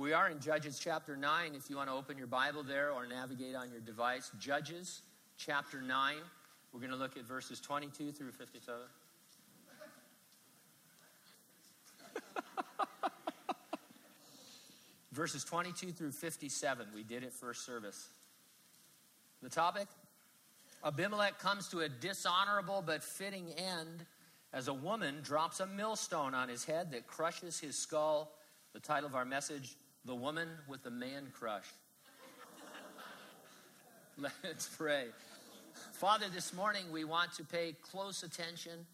We are in Judges chapter 9. If you want to open your Bible there or navigate on your device, Judges chapter 9. We're going to look at verses 22 through 57. verses 22 through 57. We did it first service. The topic Abimelech comes to a dishonorable but fitting end as a woman drops a millstone on his head that crushes his skull. The title of our message The Woman with the Man Crush. Let's pray. Father, this morning we want to pay close attention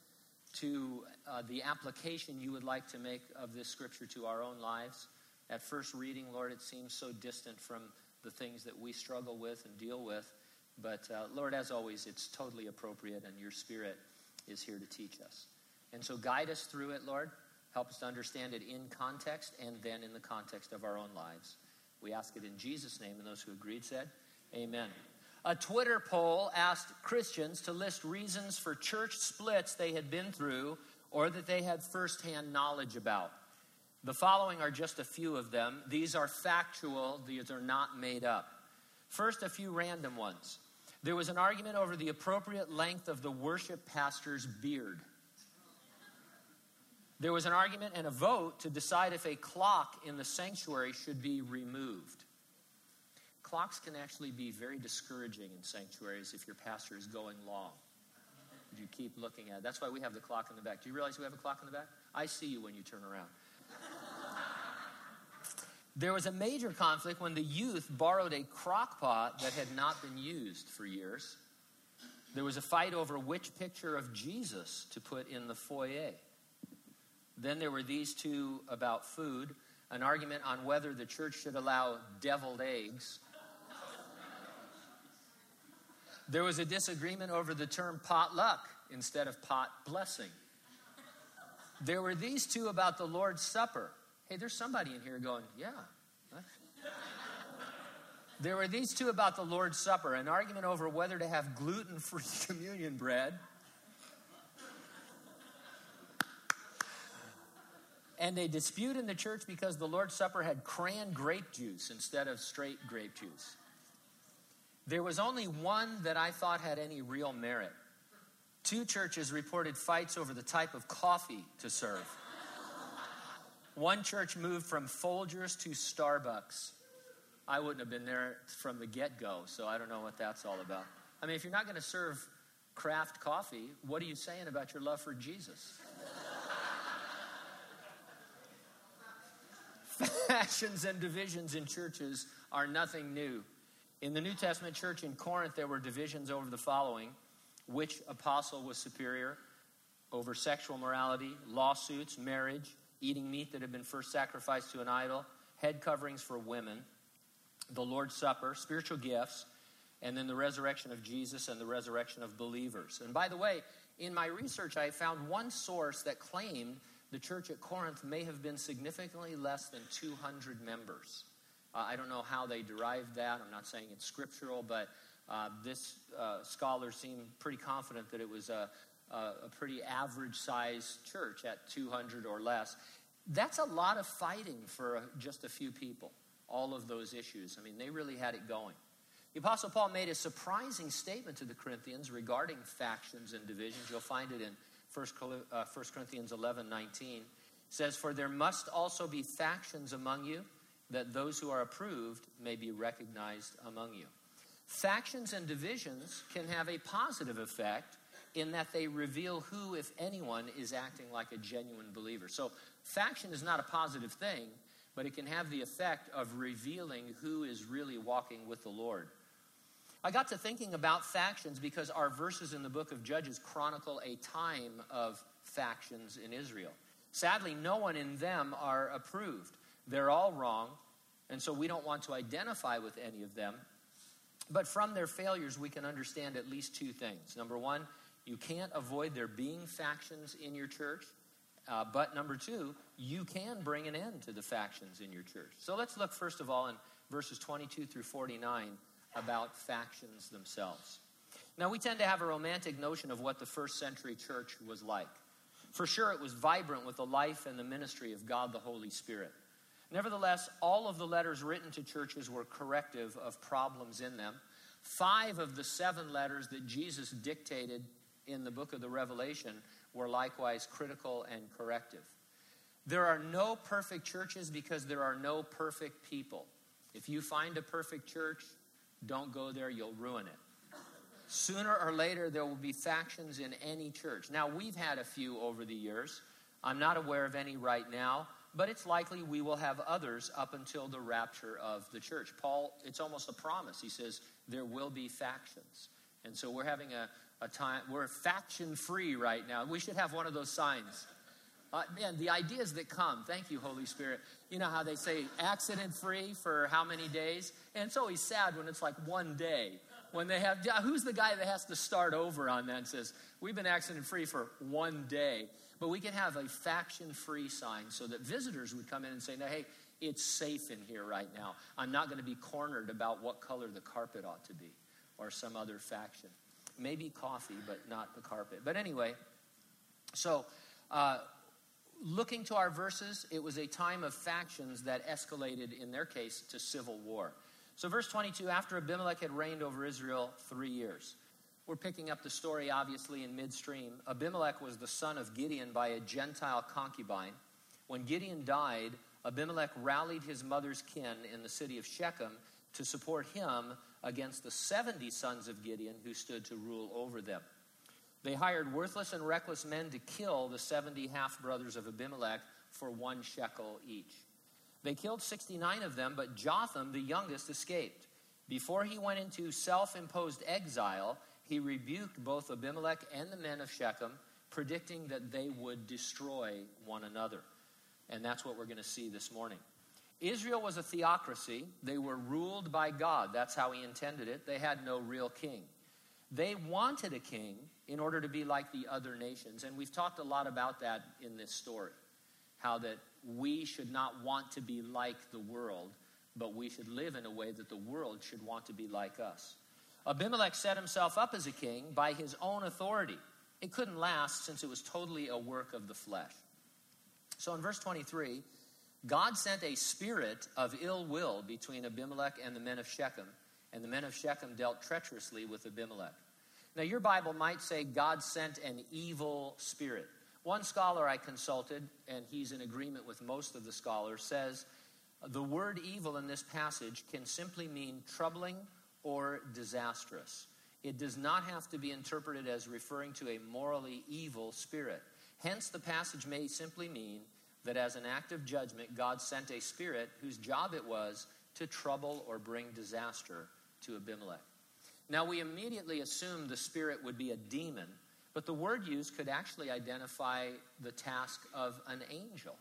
to uh, the application you would like to make of this scripture to our own lives. At first reading, Lord, it seems so distant from the things that we struggle with and deal with. But uh, Lord, as always, it's totally appropriate, and your Spirit is here to teach us. And so guide us through it, Lord. Help us to understand it in context and then in the context of our own lives. We ask it in Jesus' name, and those who agreed said, Amen. A Twitter poll asked Christians to list reasons for church splits they had been through or that they had firsthand knowledge about. The following are just a few of them. These are factual, these are not made up. First, a few random ones. There was an argument over the appropriate length of the worship pastor's beard. There was an argument and a vote to decide if a clock in the sanctuary should be removed. Clocks can actually be very discouraging in sanctuaries if your pastor is going long. You keep looking at it. That's why we have the clock in the back. Do you realize we have a clock in the back? I see you when you turn around. There was a major conflict when the youth borrowed a crock pot that had not been used for years. There was a fight over which picture of Jesus to put in the foyer. Then there were these two about food, an argument on whether the church should allow deviled eggs. There was a disagreement over the term potluck instead of pot blessing. There were these two about the Lord's Supper. Hey, there's somebody in here going, yeah. There were these two about the Lord's Supper, an argument over whether to have gluten free communion bread. And they dispute in the church because the Lord's Supper had cran grape juice instead of straight grape juice. There was only one that I thought had any real merit. Two churches reported fights over the type of coffee to serve. One church moved from Folgers to Starbucks. I wouldn't have been there from the get go, so I don't know what that's all about. I mean, if you're not going to serve craft coffee, what are you saying about your love for Jesus? Factions and divisions in churches are nothing new. In the New Testament church in Corinth, there were divisions over the following which apostle was superior, over sexual morality, lawsuits, marriage, eating meat that had been first sacrificed to an idol, head coverings for women, the Lord's Supper, spiritual gifts, and then the resurrection of Jesus and the resurrection of believers. And by the way, in my research, I found one source that claimed the church at Corinth may have been significantly less than 200 members. Uh, I don't know how they derived that. I'm not saying it's scriptural, but uh, this uh, scholar seemed pretty confident that it was a, a, pretty average sized church at 200 or less. That's a lot of fighting for a, just a few people, all of those issues. I mean, they really had it going. The Apostle Paul made a surprising statement to the Corinthians regarding factions and divisions. You'll find it in 1, uh, Corinthians 11 19. Says, For there must also be factions among you, that those who are approved may be recognized among you. Factions and divisions can have a positive effect in that they reveal who, if anyone, is acting like a genuine believer. So, faction is not a positive thing, but it can have the effect of revealing who is really walking with the Lord. I got to thinking about factions because our verses in the book of Judges chronicle a time of factions in Israel. Sadly, no one in them are approved. They're all wrong, and so we don't want to identify with any of them. But from their failures, we can understand at least two things. Number one, you can't avoid there being factions in your church. Uh, but number two, you can bring an end to the factions in your church. So let's look first of all in verses 22 through 49 about factions themselves. Now, we tend to have a romantic notion of what the first century church was like. For sure, it was vibrant with the life and the ministry of God the Holy Spirit. Nevertheless, all of the letters written to churches were corrective of problems in them. Five of the seven letters that Jesus dictated in the book of the Revelation were likewise critical and corrective. There are no perfect churches because there are no perfect people. If you find a perfect church, don't go there, you'll ruin it. Sooner or later, there will be factions in any church. Now, we've had a few over the years. I'm not aware of any right now, but it's likely we will have others up until the rapture of the church. Paul, it's almost a promise. He says there will be factions. And so we're having a, a time, we're faction free right now. We should have one of those signs uh, man, the ideas that come, thank you, Holy Spirit. You know how they say accident free for how many days? And it's always sad when it's like one day. When they have, who's the guy that has to start over on that and says, We've been accident free for one day. But we can have a faction free sign so that visitors would come in and say, hey, it's safe in here right now. I'm not going to be cornered about what color the carpet ought to be or some other faction. Maybe coffee, but not the carpet. But anyway, so uh, looking to our verses, it was a time of factions that escalated, in their case, to civil war. So, verse 22 after Abimelech had reigned over Israel three years. We're picking up the story, obviously, in midstream. Abimelech was the son of Gideon by a Gentile concubine. When Gideon died, Abimelech rallied his mother's kin in the city of Shechem to support him against the 70 sons of Gideon who stood to rule over them. They hired worthless and reckless men to kill the 70 half brothers of Abimelech for one shekel each. They killed 69 of them, but Jotham, the youngest, escaped. Before he went into self imposed exile, he rebuked both Abimelech and the men of Shechem, predicting that they would destroy one another. And that's what we're going to see this morning. Israel was a theocracy. They were ruled by God. That's how he intended it. They had no real king. They wanted a king, in order to be like the other nations. And we've talked a lot about that in this story. How that we should not want to be like the world, but we should live in a way that the world should want to be like us. Abimelech set himself up as a king by his own authority. It couldn't last since it was totally a work of the flesh. So in verse 23, God sent a spirit of ill will between Abimelech and the men of Shechem, and the men of Shechem dealt treacherously with Abimelech. Now, your Bible might say God sent an evil spirit. One scholar I consulted, and he's in agreement with most of the scholars, says the word evil in this passage can simply mean troubling or disastrous. It does not have to be interpreted as referring to a morally evil spirit. Hence, the passage may simply mean that as an act of judgment, God sent a spirit whose job it was to trouble or bring disaster to Abimelech. Now, we immediately assume the spirit would be a demon, but the word used could actually identify the task of an angel.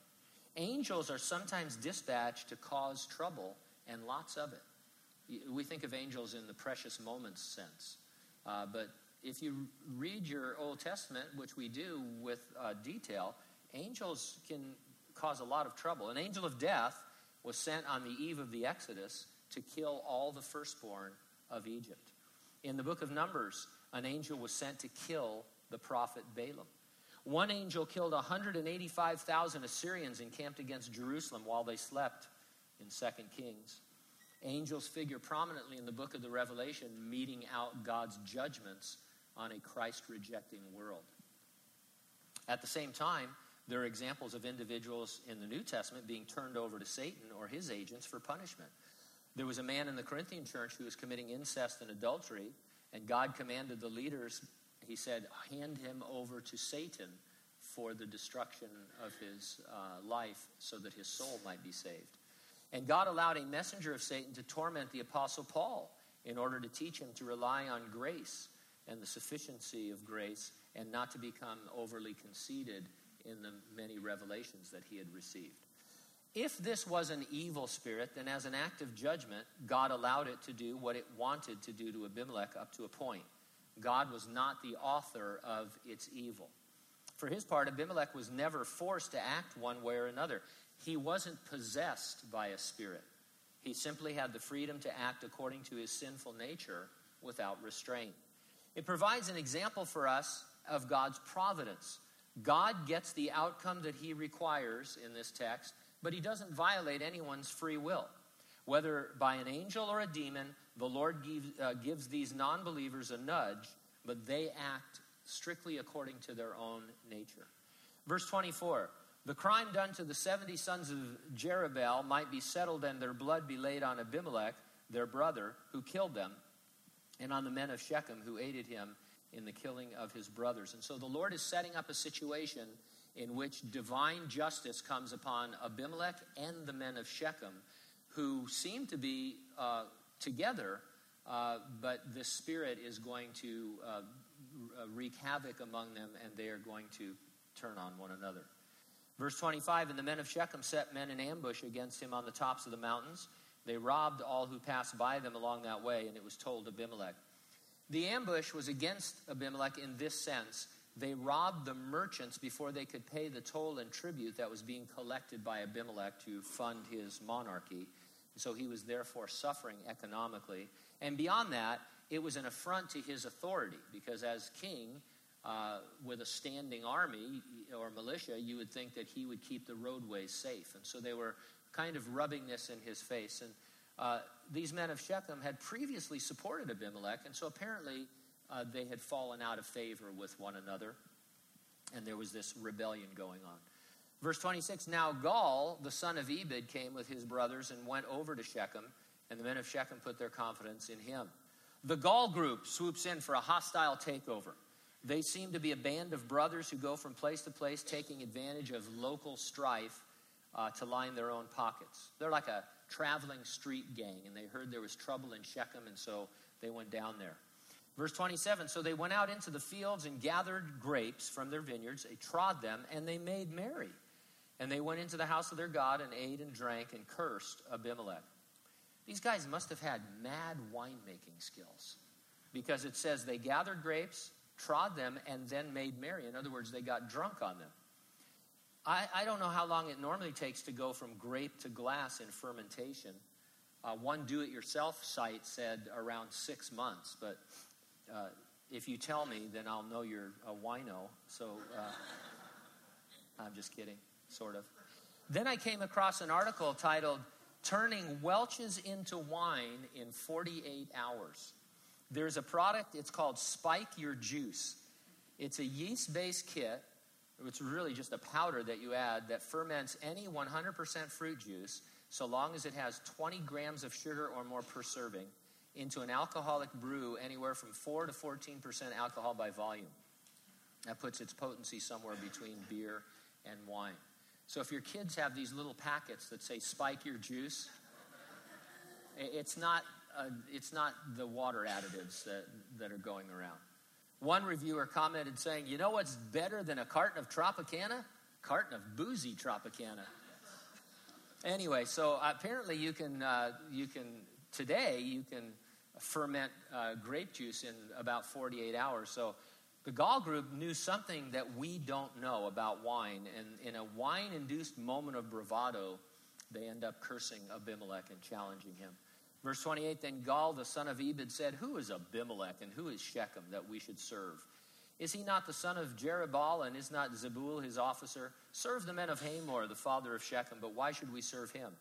Angels are sometimes dispatched to cause trouble, and lots of it. We think of angels in the precious moments sense. Uh, but if you read your Old Testament, which we do with uh, detail, angels can cause a lot of trouble. An angel of death was sent on the eve of the Exodus to kill all the firstborn of Egypt. In the book of Numbers, an angel was sent to kill the prophet Balaam. One angel killed 185,000 Assyrians encamped against Jerusalem while they slept in 2 Kings. Angels figure prominently in the book of the Revelation, meting out God's judgments on a Christ rejecting world. At the same time, there are examples of individuals in the New Testament being turned over to Satan or his agents for punishment. There was a man in the Corinthian church who was committing incest and adultery, and God commanded the leaders, he said, hand him over to Satan for the destruction of his uh, life so that his soul might be saved. And God allowed a messenger of Satan to torment the Apostle Paul in order to teach him to rely on grace and the sufficiency of grace and not to become overly conceited in the many revelations that he had received. If this was an evil spirit, then as an act of judgment, God allowed it to do what it wanted to do to Abimelech up to a point. God was not the author of its evil. For his part, Abimelech was never forced to act one way or another. He wasn't possessed by a spirit. He simply had the freedom to act according to his sinful nature without restraint. It provides an example for us of God's providence. God gets the outcome that he requires in this text but he doesn't violate anyone's free will. Whether by an angel or a demon, the Lord give, uh, gives these non believers a nudge, but they act strictly according to their own nature. Verse 24 The crime done to the 70 sons of Jerubbaal might be settled and their blood be laid on Abimelech, their brother, who killed them, and on the men of Shechem who aided him in the killing of his brothers. And so the Lord is setting up a situation in which divine justice comes upon Abimelech and the men of Shechem, who seem to be uh, together, uh, but the Spirit is going to uh, wreak havoc among them, and they are going to turn on one another. Verse 25 And the men of Shechem set men in ambush against him on the tops of the mountains. They robbed all who passed by them along that way, and it was told Abimelech. The ambush was against Abimelech in this sense. They robbed the merchants before they could pay the toll and tribute that was being collected by Abimelech to fund his monarchy. So he was therefore suffering economically. And beyond that, it was an affront to his authority because as king, uh, with a standing army or militia, you would think that he would keep the roadways safe. And so they were kind of rubbing this in his face. And uh, these men of Shechem had previously supported Abimelech, and so apparently uh, they had fallen out of favor with one another, and there was this rebellion going on. Verse 26 Now Gaal, the son of Ebed, came with his brothers and went over to Shechem, and the men of Shechem put their confidence in him. The Gaal group swoops in for a hostile takeover. They seem to be a band of brothers who go from place to place, taking advantage of local strife uh, to line their own pockets. They're like a traveling street gang, and they heard there was trouble in Shechem, and so they went down there. Verse 27 So they went out into the fields and gathered grapes from their vineyards. They trod them, and they made merry. And they went into the house of their God and ate and drank and cursed Abimelech. These guys must have had mad winemaking skills because it says they gathered grapes, trod them, and then made merry. In other words, they got drunk on them. I, I don't know how long it normally takes to go from grape to glass in fermentation. Uh, one do it yourself site said around six months, but uh, if you tell me, then I'll know you're a wino. So uh, I'm just kidding, sort of. Then I came across an article titled Turning Welch's into Wine in 48 Hours. There's a product, it's called Spike Your Juice. It's a yeast based kit it's really just a powder that you add that ferments any 100% fruit juice so long as it has 20 grams of sugar or more per serving into an alcoholic brew anywhere from 4 to 14% alcohol by volume. That puts its potency somewhere between beer and wine. So if your kids have these little packets that say spike your juice, it's not, uh, it's not the water additives that, that are going around. One reviewer commented saying, You know what's better than a carton of Tropicana? Carton of boozy Tropicana. Anyway, so apparently you can, uh, you can today, you can ferment uh, grape juice in about 48 hours. So the Gaal group knew something that we don't know about wine. And in a wine induced moment of bravado, they end up cursing Abimelech and challenging him. Verse 28 Then Gaal, the son of Ebed, said, Who is Abimelech and who is Shechem that we should serve? Is he not the son of Jerubbaal and is not Zebul his officer? Serve the men of Hamor, the father of Shechem, but why should we serve him?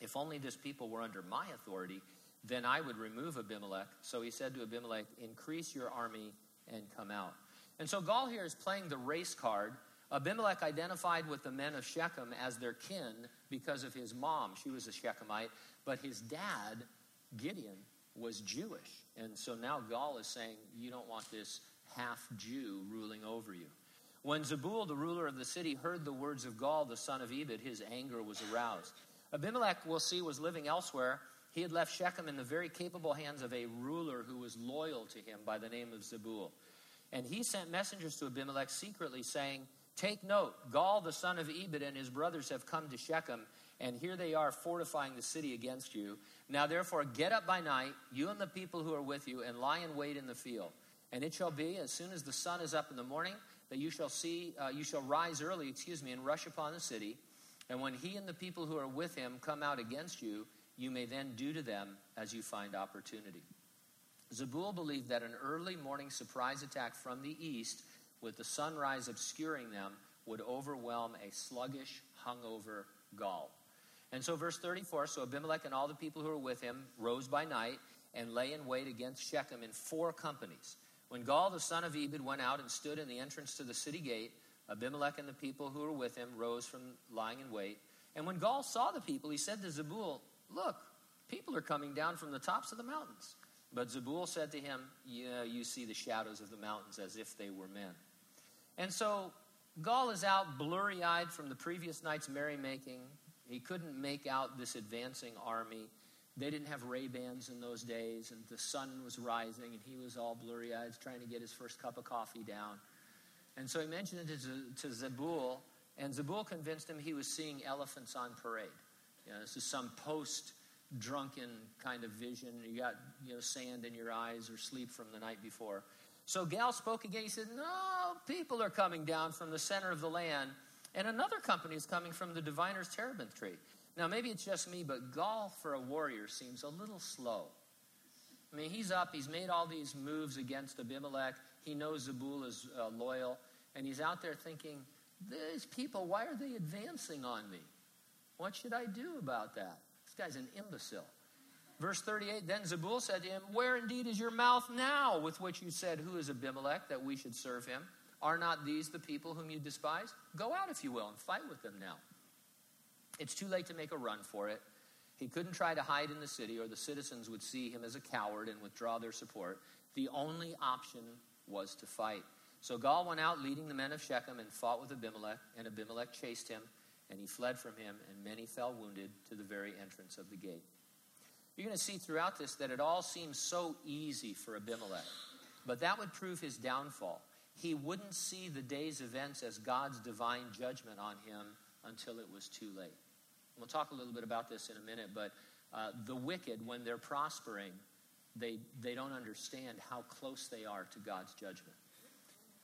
If only this people were under my authority, then I would remove Abimelech. So he said to Abimelech, Increase your army and come out. And so Gaal here is playing the race card. Abimelech identified with the men of Shechem as their kin because of his mom. She was a Shechemite. But his dad, Gideon, was Jewish. And so now Gaal is saying, You don't want this half Jew ruling over you. When Zebul, the ruler of the city, heard the words of Gaal, the son of Ebed, his anger was aroused. Abimelech, we'll see, was living elsewhere. He had left Shechem in the very capable hands of a ruler who was loyal to him by the name of Zebul. And he sent messengers to Abimelech secretly, saying, Take note, Gaal, the son of Ebed, and his brothers have come to Shechem and here they are fortifying the city against you. Now, therefore, get up by night, you and the people who are with you, and lie in wait in the field. And it shall be, as soon as the sun is up in the morning, that you shall see, uh, you shall rise early, excuse me, and rush upon the city. And when he and the people who are with him come out against you, you may then do to them as you find opportunity. Zebul believed that an early morning surprise attack from the east, with the sunrise obscuring them, would overwhelm a sluggish, hungover Gaal. And so, verse 34 so Abimelech and all the people who were with him rose by night and lay in wait against Shechem in four companies. When Gaal, the son of Ebed went out and stood in the entrance to the city gate, Abimelech and the people who were with him rose from lying in wait. And when Gaal saw the people, he said to Zebul, Look, people are coming down from the tops of the mountains. But Zebul said to him, Yeah, you see the shadows of the mountains as if they were men. And so Gaal is out blurry eyed from the previous night's merrymaking. He couldn't make out this advancing army. They didn't have Ray Bans in those days, and the sun was rising, and he was all blurry eyed, trying to get his first cup of coffee down. And so he mentioned it to, to Zebul, and Zebul convinced him he was seeing elephants on parade. You know, this is some post drunken kind of vision. You got you know sand in your eyes or sleep from the night before. So Gaal spoke again. He said, No, people are coming down from the center of the land, and another company is coming from the diviner's terebinth tree. Now, maybe it's just me, but Gaal for a warrior seems a little slow. I mean, he's up, he's made all these moves against Abimelech. He knows Zebul is uh, loyal, and he's out there thinking, These people, why are they advancing on me? What should I do about that? This guy's an imbecile. Verse 38 Then Zebul said to him, Where indeed is your mouth now with which you said, Who is Abimelech, that we should serve him? Are not these the people whom you despise? Go out, if you will, and fight with them now. It's too late to make a run for it. He couldn't try to hide in the city, or the citizens would see him as a coward and withdraw their support. The only option was to fight. So Gaal went out leading the men of Shechem and fought with Abimelech, and Abimelech chased him, and he fled from him, and many fell wounded to the very entrance of the gate. You're going to see throughout this that it all seems so easy for Abimelech, but that would prove his downfall. He wouldn't see the day's events as God's divine judgment on him until it was too late. We'll talk a little bit about this in a minute, but uh, the wicked, when they're prospering, they, they don't understand how close they are to God's judgment.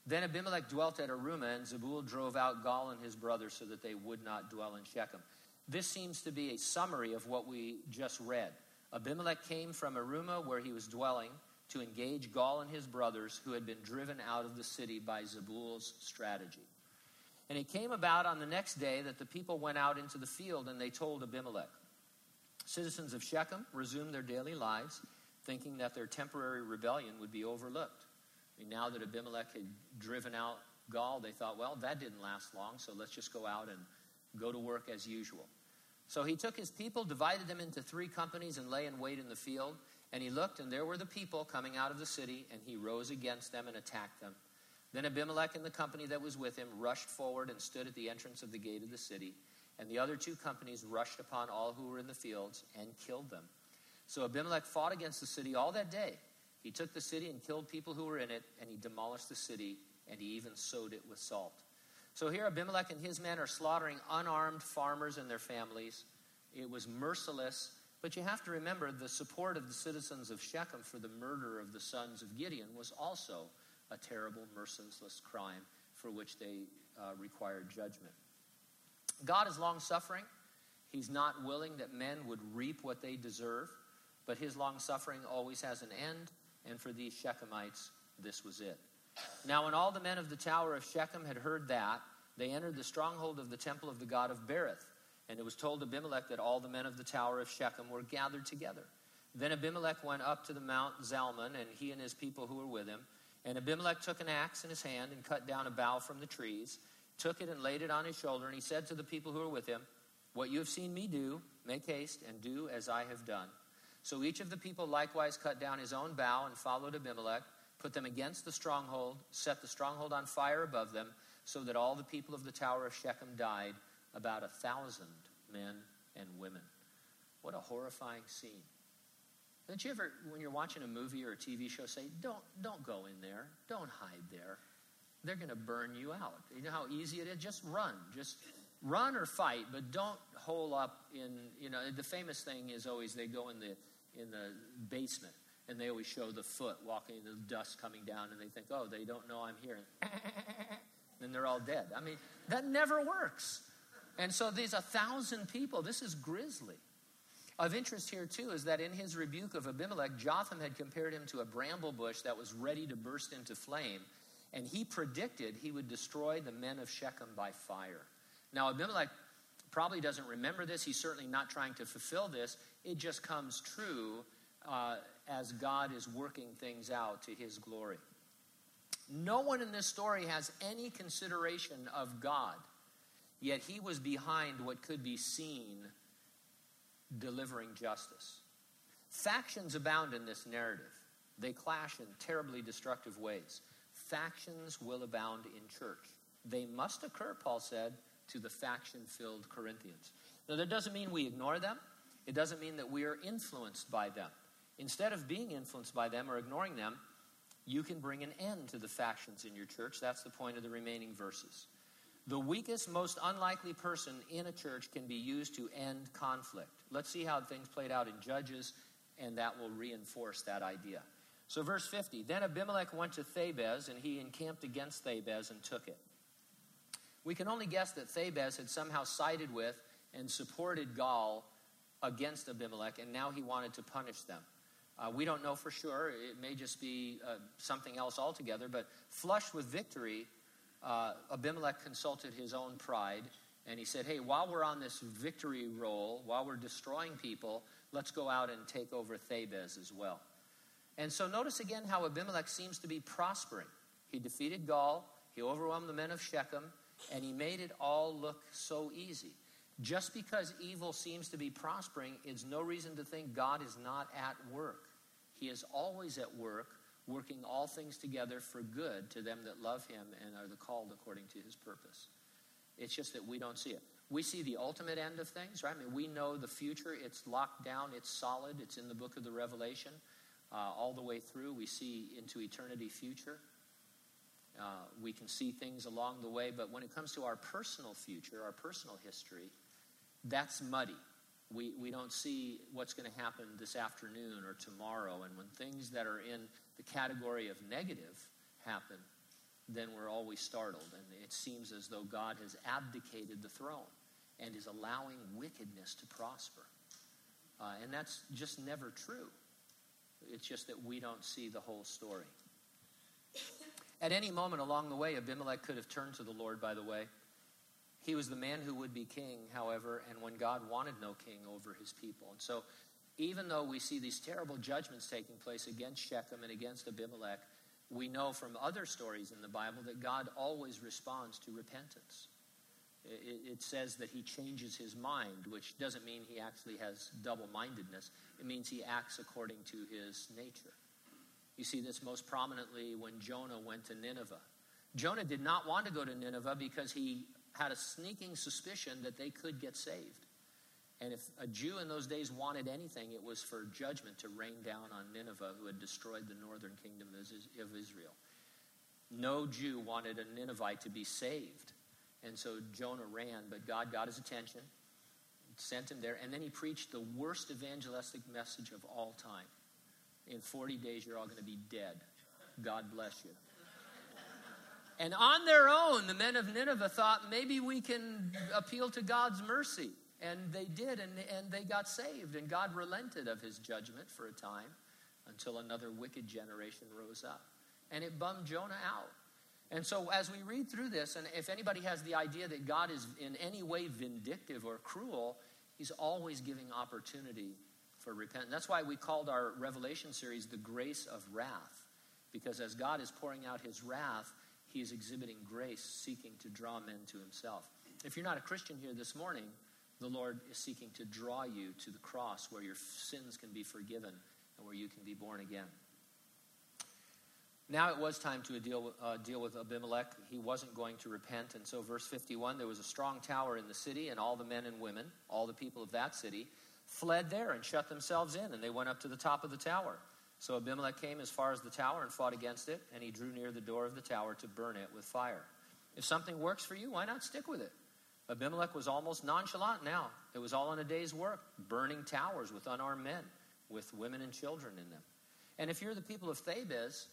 Then Abimelech dwelt at Arumah, and Zebul drove out Gaal and his brothers so that they would not dwell in Shechem. This seems to be a summary of what we just read. Abimelech came from Arumah, where he was dwelling, to engage Gaal and his brothers, who had been driven out of the city by Zebul's strategy. And it came about on the next day that the people went out into the field and they told Abimelech. Citizens of Shechem resumed their daily lives, thinking that their temporary rebellion would be overlooked. I mean, now that Abimelech had driven out Gaal, they thought, well, that didn't last long, so let's just go out and go to work as usual. So he took his people, divided them into three companies, and lay in wait in the field. And he looked, and there were the people coming out of the city, and he rose against them and attacked them. Then Abimelech and the company that was with him rushed forward and stood at the entrance of the gate of the city. And the other two companies rushed upon all who were in the fields and killed them. So Abimelech fought against the city all that day. He took the city and killed people who were in it, and he demolished the city, and he even sowed it with salt. So here Abimelech and his men are slaughtering unarmed farmers and their families. It was merciless, but you have to remember the support of the citizens of Shechem for the murder of the sons of Gideon was also a terrible, merciless crime for which they uh, required judgment. God is long suffering. He's not willing that men would reap what they deserve, but his long suffering always has an end, and for these Shechemites, this was it. Now, when all the men of the tower of Shechem had heard that, they entered the stronghold of the temple of the god of Berith. And it was told Abimelech that all the men of the tower of Shechem were gathered together. Then Abimelech went up to the Mount Zalmon, and he and his people who were with him. And Abimelech took an axe in his hand and cut down a bough from the trees, took it and laid it on his shoulder, and he said to the people who were with him, What you have seen me do, make haste and do as I have done. So each of the people likewise cut down his own bough and followed Abimelech, put them against the stronghold, set the stronghold on fire above them, so that all the people of the tower of Shechem died, about a thousand men and women. What a horrifying scene. Don't you ever, when you're watching a movie or a TV show, say, don't, don't go in there. Don't hide there. They're going to burn you out. You know how easy it is? Just run. Just run or fight, but don't hole up in, you know, the famous thing is always they go in the, in the basement and they always show the foot walking, in the dust coming down, and they think, oh, they don't know I'm here. And they're all dead. I mean, that never works. And so these a thousand people, this is grisly. Of interest here, too, is that in his rebuke of Abimelech, Jotham had compared him to a bramble bush that was ready to burst into flame, and he predicted he would destroy the men of Shechem by fire. Now, Abimelech probably doesn't remember this. He's certainly not trying to fulfill this. It just comes true uh, as God is working things out to his glory. No one in this story has any consideration of God, yet he was behind what could be seen delivering justice. Factions abound in this narrative. They clash in terribly destructive ways. Factions will abound in church. They must occur, Paul said, to the faction filled Corinthians. Now, that doesn't mean we ignore them, it doesn't mean that we are influenced by them. Instead of being influenced by them or ignoring them, you can bring an end to the factions in your church. That's the point of the remaining verses. The weakest, most unlikely person in a church can be used to end conflict. Let's see how things played out in Judges, and that will reinforce that idea. So, verse 50 Then Abimelech went to Thebez, and he encamped against Thebez and took it. We can only guess that Thebez had somehow sided with and supported Gaal against Abimelech, and now he wanted to punish them. Uh, we don't know for sure. It may just be uh, something else altogether, but flushed with victory, uh, Abimelech consulted his own pride, and he said, Hey, while we're on this victory roll, while we're destroying people, let's go out and take over Thebez as well. And so notice again how Abimelech seems to be prospering. He defeated Gaal, he overwhelmed the men of Shechem, and he made it all look so easy. Just because evil seems to be prospering is no reason to think God is not at work. He is always at work, working all things together for good to them that love him and are the called according to his purpose. It's just that we don't see it. We see the ultimate end of things, right? I mean, we know the future. It's locked down, it's solid, it's in the book of the Revelation. Uh, all the way through, we see into eternity future. Uh, we can see things along the way, but when it comes to our personal future, our personal history, that's muddy. We, we don't see what's going to happen this afternoon or tomorrow. And when things that are in the category of negative happen, then we're always startled. And it seems as though God has abdicated the throne and is allowing wickedness to prosper. Uh, and that's just never true. It's just that we don't see the whole story. At any moment along the way, Abimelech could have turned to the Lord, by the way. He was the man who would be king, however, and when God wanted no king over his people. And so, even though we see these terrible judgments taking place against Shechem and against Abimelech, we know from other stories in the Bible that God always responds to repentance. It, says that he changes his mind, which doesn't mean he actually has double mindedness. It means he acts according to his nature. You see this most prominently when Jonah went to Nineveh. Jonah did not want to go to Nineveh because he had a sneaking suspicion that they could get saved. And if a Jew in those days wanted anything, it was for judgment to rain down on Nineveh, who had destroyed the northern kingdom of Israel. No Jew wanted a Ninevite to be saved. And so Jonah ran, but God got his attention, sent him there, and then he preached the worst evangelistic message of all time. In 40 days, you're all going to be dead. God bless you. And on their own, the men of Nineveh thought maybe we can appeal to God's mercy. And they did, and, and they got saved. And God relented of his judgment for a time until another wicked generation rose up. And it bummed Jonah out. And so, as we read through this, and if anybody has the idea that God is in any way vindictive or cruel, he's always giving opportunity for repentance. That's why we called our Revelation series the grace of wrath. Because as God is pouring out his wrath, he is exhibiting grace, seeking to draw men to himself. If you're not a Christian here this morning, the Lord is seeking to draw you to the cross where your sins can be forgiven and where you can be born again. Now it was time to deal, uh, deal with Abimelech. He wasn't going to repent. And so, verse 51 there was a strong tower in the city, and all the men and women, all the people of that city, fled there and shut themselves in, and they went up to the top of the tower. So Abimelech came as far as the tower and fought against it, and he drew near the door of the tower to burn it with fire. If something works for you, why not stick with it? Abimelech was almost nonchalant now. It was all in a day's work, burning towers with unarmed men, with women and children in them. And if you're the people of Thebez,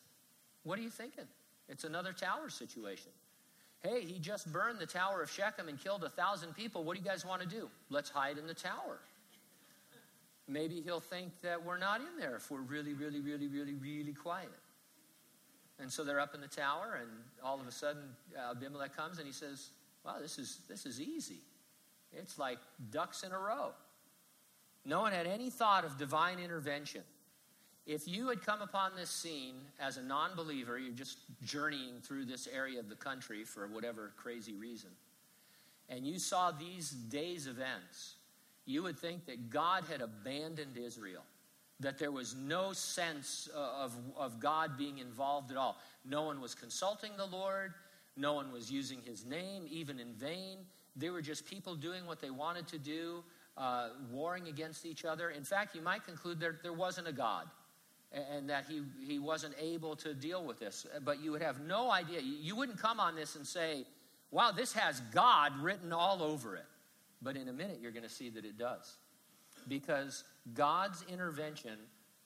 what are you thinking? It's another tower situation. Hey, he just burned the tower of Shechem and killed a thousand people. What do you guys want to do? Let's hide in the tower maybe he'll think that we're not in there if we're really, really, really, really, really quiet. And so they're up in the tower, and all of a sudden uh, Abimelech comes and he says, Wow, this is, this is easy. It's like ducks in a row. No one had any thought of divine intervention. If you had come upon this scene as a non believer, you're just journeying through this area of the country for whatever crazy reason, and you saw these days' events, you would think that God had abandoned Israel, that there was no sense uh, of, of God being involved at all. No one was consulting the Lord, no one was using his name, even in vain. They were just people doing what they wanted to do, uh, warring against each other. In fact, you might conclude there, there wasn't a God and that he, he wasn't able to deal with this. But you would have no idea. You wouldn't come on this and say, wow, this has God written all over it. But in a minute, you're going to see that it does. Because God's intervention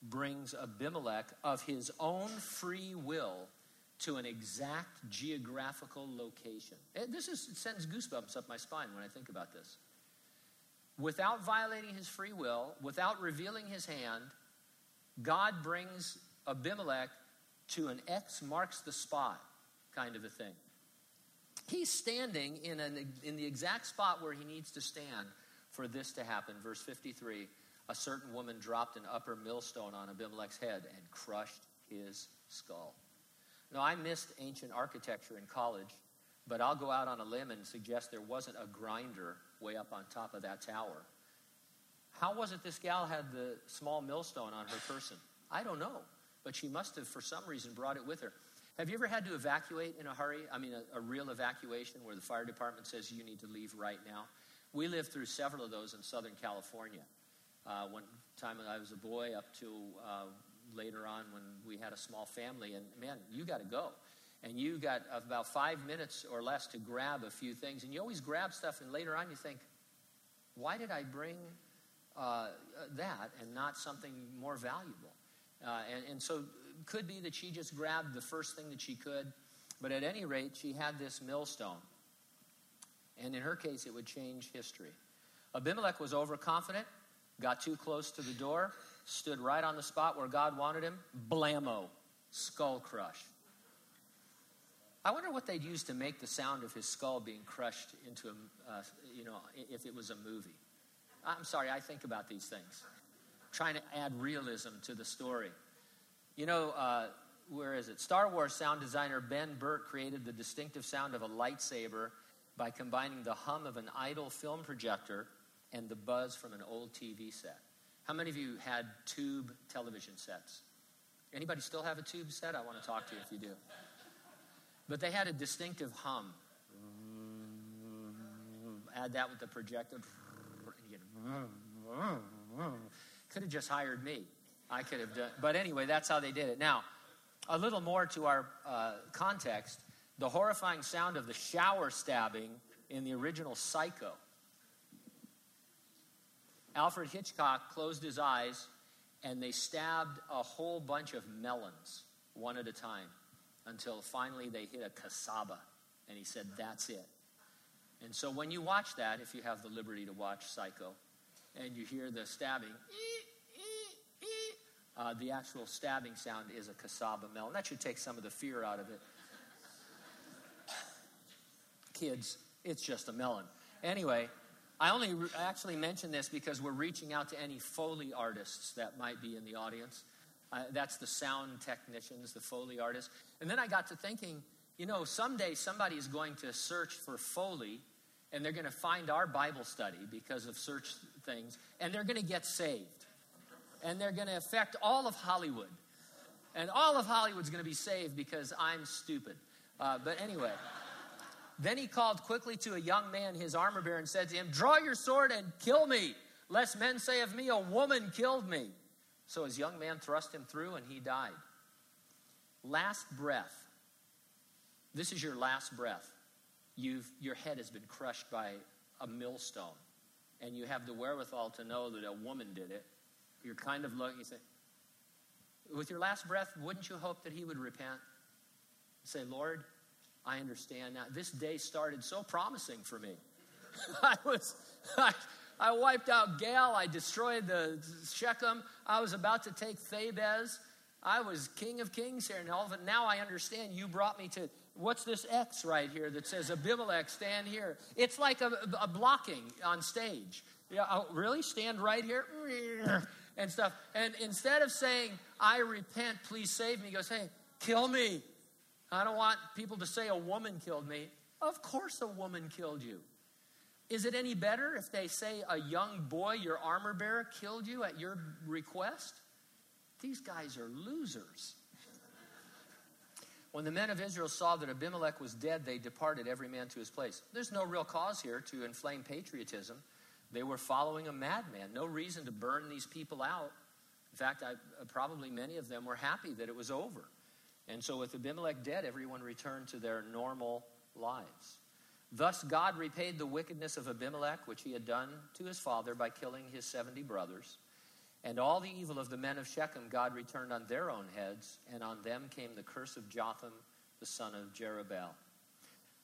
brings Abimelech of his own free will to an exact geographical location. Eh, this is, sends goosebumps up my spine when I think about this. Without violating his free will, without revealing his hand, God brings Abimelech to an X marks the spot kind of a thing. He's standing in, an, in the exact spot where he needs to stand for this to happen. Verse 53 A certain woman dropped an upper millstone on Abimelech's head and crushed his skull. Now, I missed ancient architecture in college, but I'll go out on a limb and suggest there wasn't a grinder way up on top of that tower how was it this gal had the small millstone on her person? I don't know, but she must have, for some reason, brought it with her. Have you ever had to evacuate in a hurry? I mean, a, a real evacuation where the fire department says you need to leave right now? We lived through several of those in Southern California. Uh, one time when I was a boy, up to uh, later on when we had a small family, and man, you got to go. And you got about five minutes or less to grab a few things. And you always grab stuff, and later on you think, why did I bring uh, that and not something more valuable. Uh, and, and so could be that she just grabbed the first thing that she could, but at any rate, she had this millstone. And in her case, it would change history. Abimelech was overconfident, got too close to the door, stood right on the spot where God wanted him. Blammo, skull crush. I wonder what they'd use to make the sound of his skull being crushed into a, uh, you know, if it was a movie. I'm sorry, I think about these things, trying to add realism to the story. You know, uh, where is it? Star Wars sound designer Ben Burtt created the distinctive sound of a lightsaber by combining the hum of an idle film projector and the buzz from an old TV set. How many of you had tube television sets? Anybody still have a tube set? I want to talk to you if you do. But they had a distinctive hum. Add that with the projector. Could have just hired me. I could have done. But anyway, that's how they did it. Now, a little more to our uh, context the horrifying sound of the shower stabbing in the original Psycho. Alfred Hitchcock closed his eyes and they stabbed a whole bunch of melons one at a time until finally they hit a casaba. And he said, That's it. And so when you watch that, if you have the liberty to watch Psycho, and you hear the stabbing, uh, the actual stabbing sound is a casaba melon. That should take some of the fear out of it. Kids, it's just a melon. Anyway, I only re- actually mention this because we're reaching out to any Foley artists that might be in the audience. Uh, that's the sound technicians, the Foley artists. And then I got to thinking, you know, someday somebody is going to search for Foley and they're going to find our Bible study because of search things, and they're going to get saved. And they're going to affect all of Hollywood. And all of Hollywood's going to be saved because I'm stupid. Uh, but anyway, then he called quickly to a young man, his armor bearer, and said to him, Draw your sword and kill me, lest men say of me, A woman killed me. So his young man thrust him through, and he died. Last breath. This is your last breath you've, your head has been crushed by a millstone, and you have the wherewithal to know that a woman did it, you're kind of looking, you say, with your last breath, wouldn't you hope that he would repent? Say, Lord, I understand now. This day started so promising for me. I was, I, I wiped out Gaal. I destroyed the Shechem. I was about to take Thebez. I was king of kings here, and all of it. Now I understand you brought me to What's this X right here that says Abimelech, stand here? It's like a, a blocking on stage. Yeah, oh, really? Stand right here? And stuff. And instead of saying, I repent, please save me, he goes, hey, kill me. I don't want people to say a woman killed me. Of course, a woman killed you. Is it any better if they say a young boy, your armor bearer, killed you at your request? These guys are losers. When the men of Israel saw that Abimelech was dead, they departed, every man to his place. There's no real cause here to inflame patriotism. They were following a madman. No reason to burn these people out. In fact, I, uh, probably many of them were happy that it was over. And so, with Abimelech dead, everyone returned to their normal lives. Thus, God repaid the wickedness of Abimelech, which he had done to his father by killing his 70 brothers. And all the evil of the men of Shechem God returned on their own heads, and on them came the curse of Jotham, the son of Jerubbaal.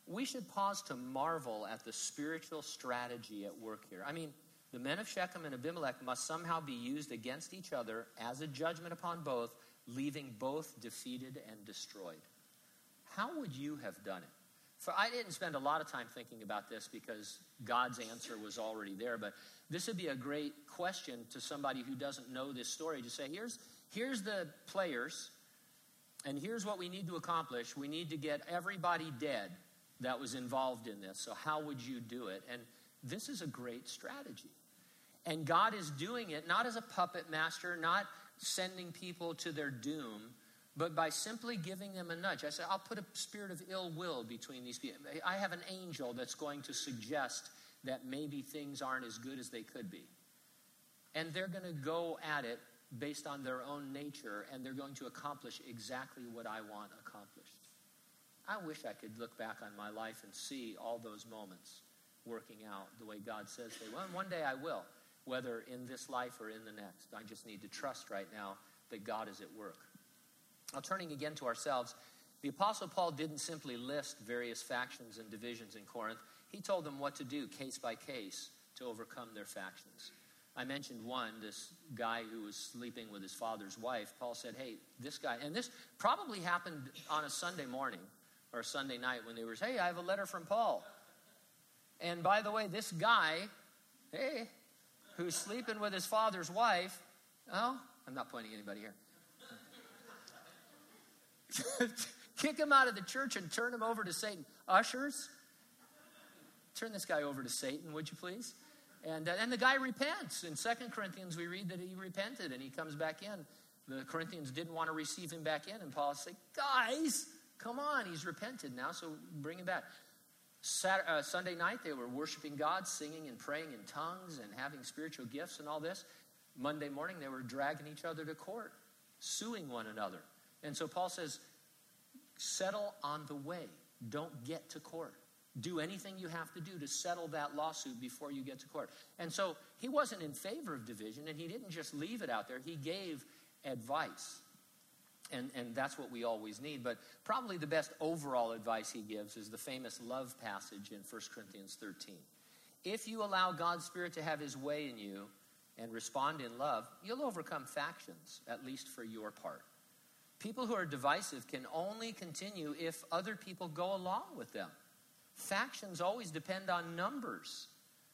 We should pause to marvel at the spiritual strategy at work here. I mean, the men of Shechem and Abimelech must somehow be used against each other as a judgment upon both, leaving both defeated and destroyed. How would you have done it? For I didn't spend a lot of time thinking about this because God's answer was already there, but this would be a great question to somebody who doesn't know this story to say, here's, here's the players, and here's what we need to accomplish. We need to get everybody dead that was involved in this. So, how would you do it? And this is a great strategy. And God is doing it not as a puppet master, not sending people to their doom, but by simply giving them a nudge. I said, I'll put a spirit of ill will between these people. I have an angel that's going to suggest that maybe things aren't as good as they could be. And they're going to go at it based on their own nature, and they're going to accomplish exactly what I want. I wish I could look back on my life and see all those moments working out the way God says they will. And one day I will, whether in this life or in the next. I just need to trust right now that God is at work. Now, turning again to ourselves, the Apostle Paul didn't simply list various factions and divisions in Corinth, he told them what to do case by case to overcome their factions. I mentioned one, this guy who was sleeping with his father's wife. Paul said, Hey, this guy, and this probably happened on a Sunday morning or Sunday night when they were, Hey, I have a letter from Paul. And by the way, this guy, hey, who's sleeping with his father's wife, oh, I'm not pointing anybody here. Kick him out of the church and turn him over to Satan. Ushers, turn this guy over to Satan, would you please? And, uh, and the guy repents. In Second Corinthians, we read that he repented and he comes back in. The Corinthians didn't want to receive him back in, and Paul said, Guys, come on, he's repented now, so bring him back. Saturday, uh, Sunday night, they were worshiping God, singing and praying in tongues and having spiritual gifts and all this. Monday morning, they were dragging each other to court, suing one another. And so Paul says, settle on the way. Don't get to court. Do anything you have to do to settle that lawsuit before you get to court. And so he wasn't in favor of division, and he didn't just leave it out there, he gave advice. And, and that's what we always need. But probably the best overall advice he gives is the famous love passage in 1 Corinthians 13. If you allow God's Spirit to have his way in you and respond in love, you'll overcome factions, at least for your part. People who are divisive can only continue if other people go along with them. Factions always depend on numbers.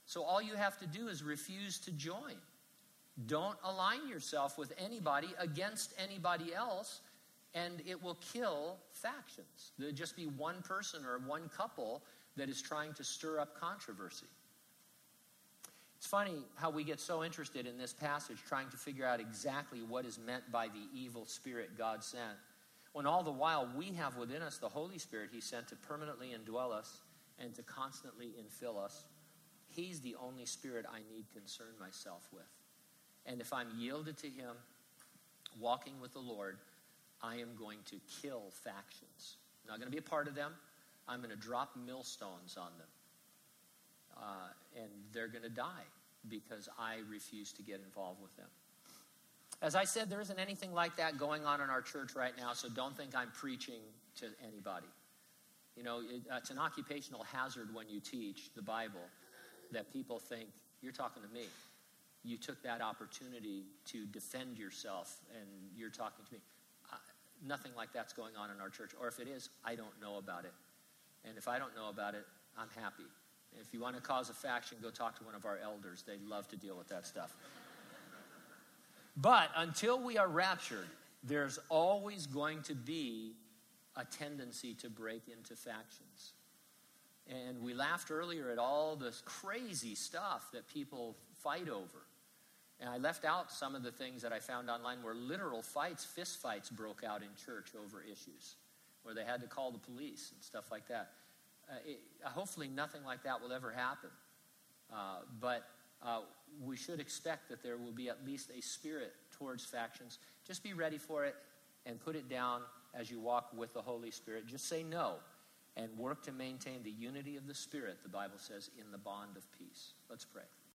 So all you have to do is refuse to join. Don't align yourself with anybody against anybody else, and it will kill factions. There'll just be one person or one couple that is trying to stir up controversy. It's funny how we get so interested in this passage trying to figure out exactly what is meant by the evil spirit God sent, when all the while we have within us the Holy Spirit He sent to permanently indwell us and to constantly infill us. He's the only spirit I need concern myself with. And if I'm yielded to Him, walking with the Lord, I am going to kill factions. I'm not going to be a part of them. I'm going to drop millstones on them uh, and they're going to die because I refuse to get involved with them. As I said, there isn't anything like that going on in our church right now, so don't think I'm preaching to anybody. You know, it, it's an occupational hazard when you teach the Bible that people think you're talking to me. You took that opportunity to defend yourself, and you're talking to me. Nothing like that's going on in our church. Or if it is, I don't know about it. And if I don't know about it, I'm happy. If you want to cause a faction, go talk to one of our elders. They love to deal with that stuff. but until we are raptured, there's always going to be a tendency to break into factions. And we laughed earlier at all this crazy stuff that people fight over. And I left out some of the things that I found online where literal fights, fist fights, broke out in church over issues, where they had to call the police and stuff like that. Uh, it, uh, hopefully, nothing like that will ever happen. Uh, but uh, we should expect that there will be at least a spirit towards factions. Just be ready for it and put it down as you walk with the Holy Spirit. Just say no and work to maintain the unity of the Spirit, the Bible says, in the bond of peace. Let's pray.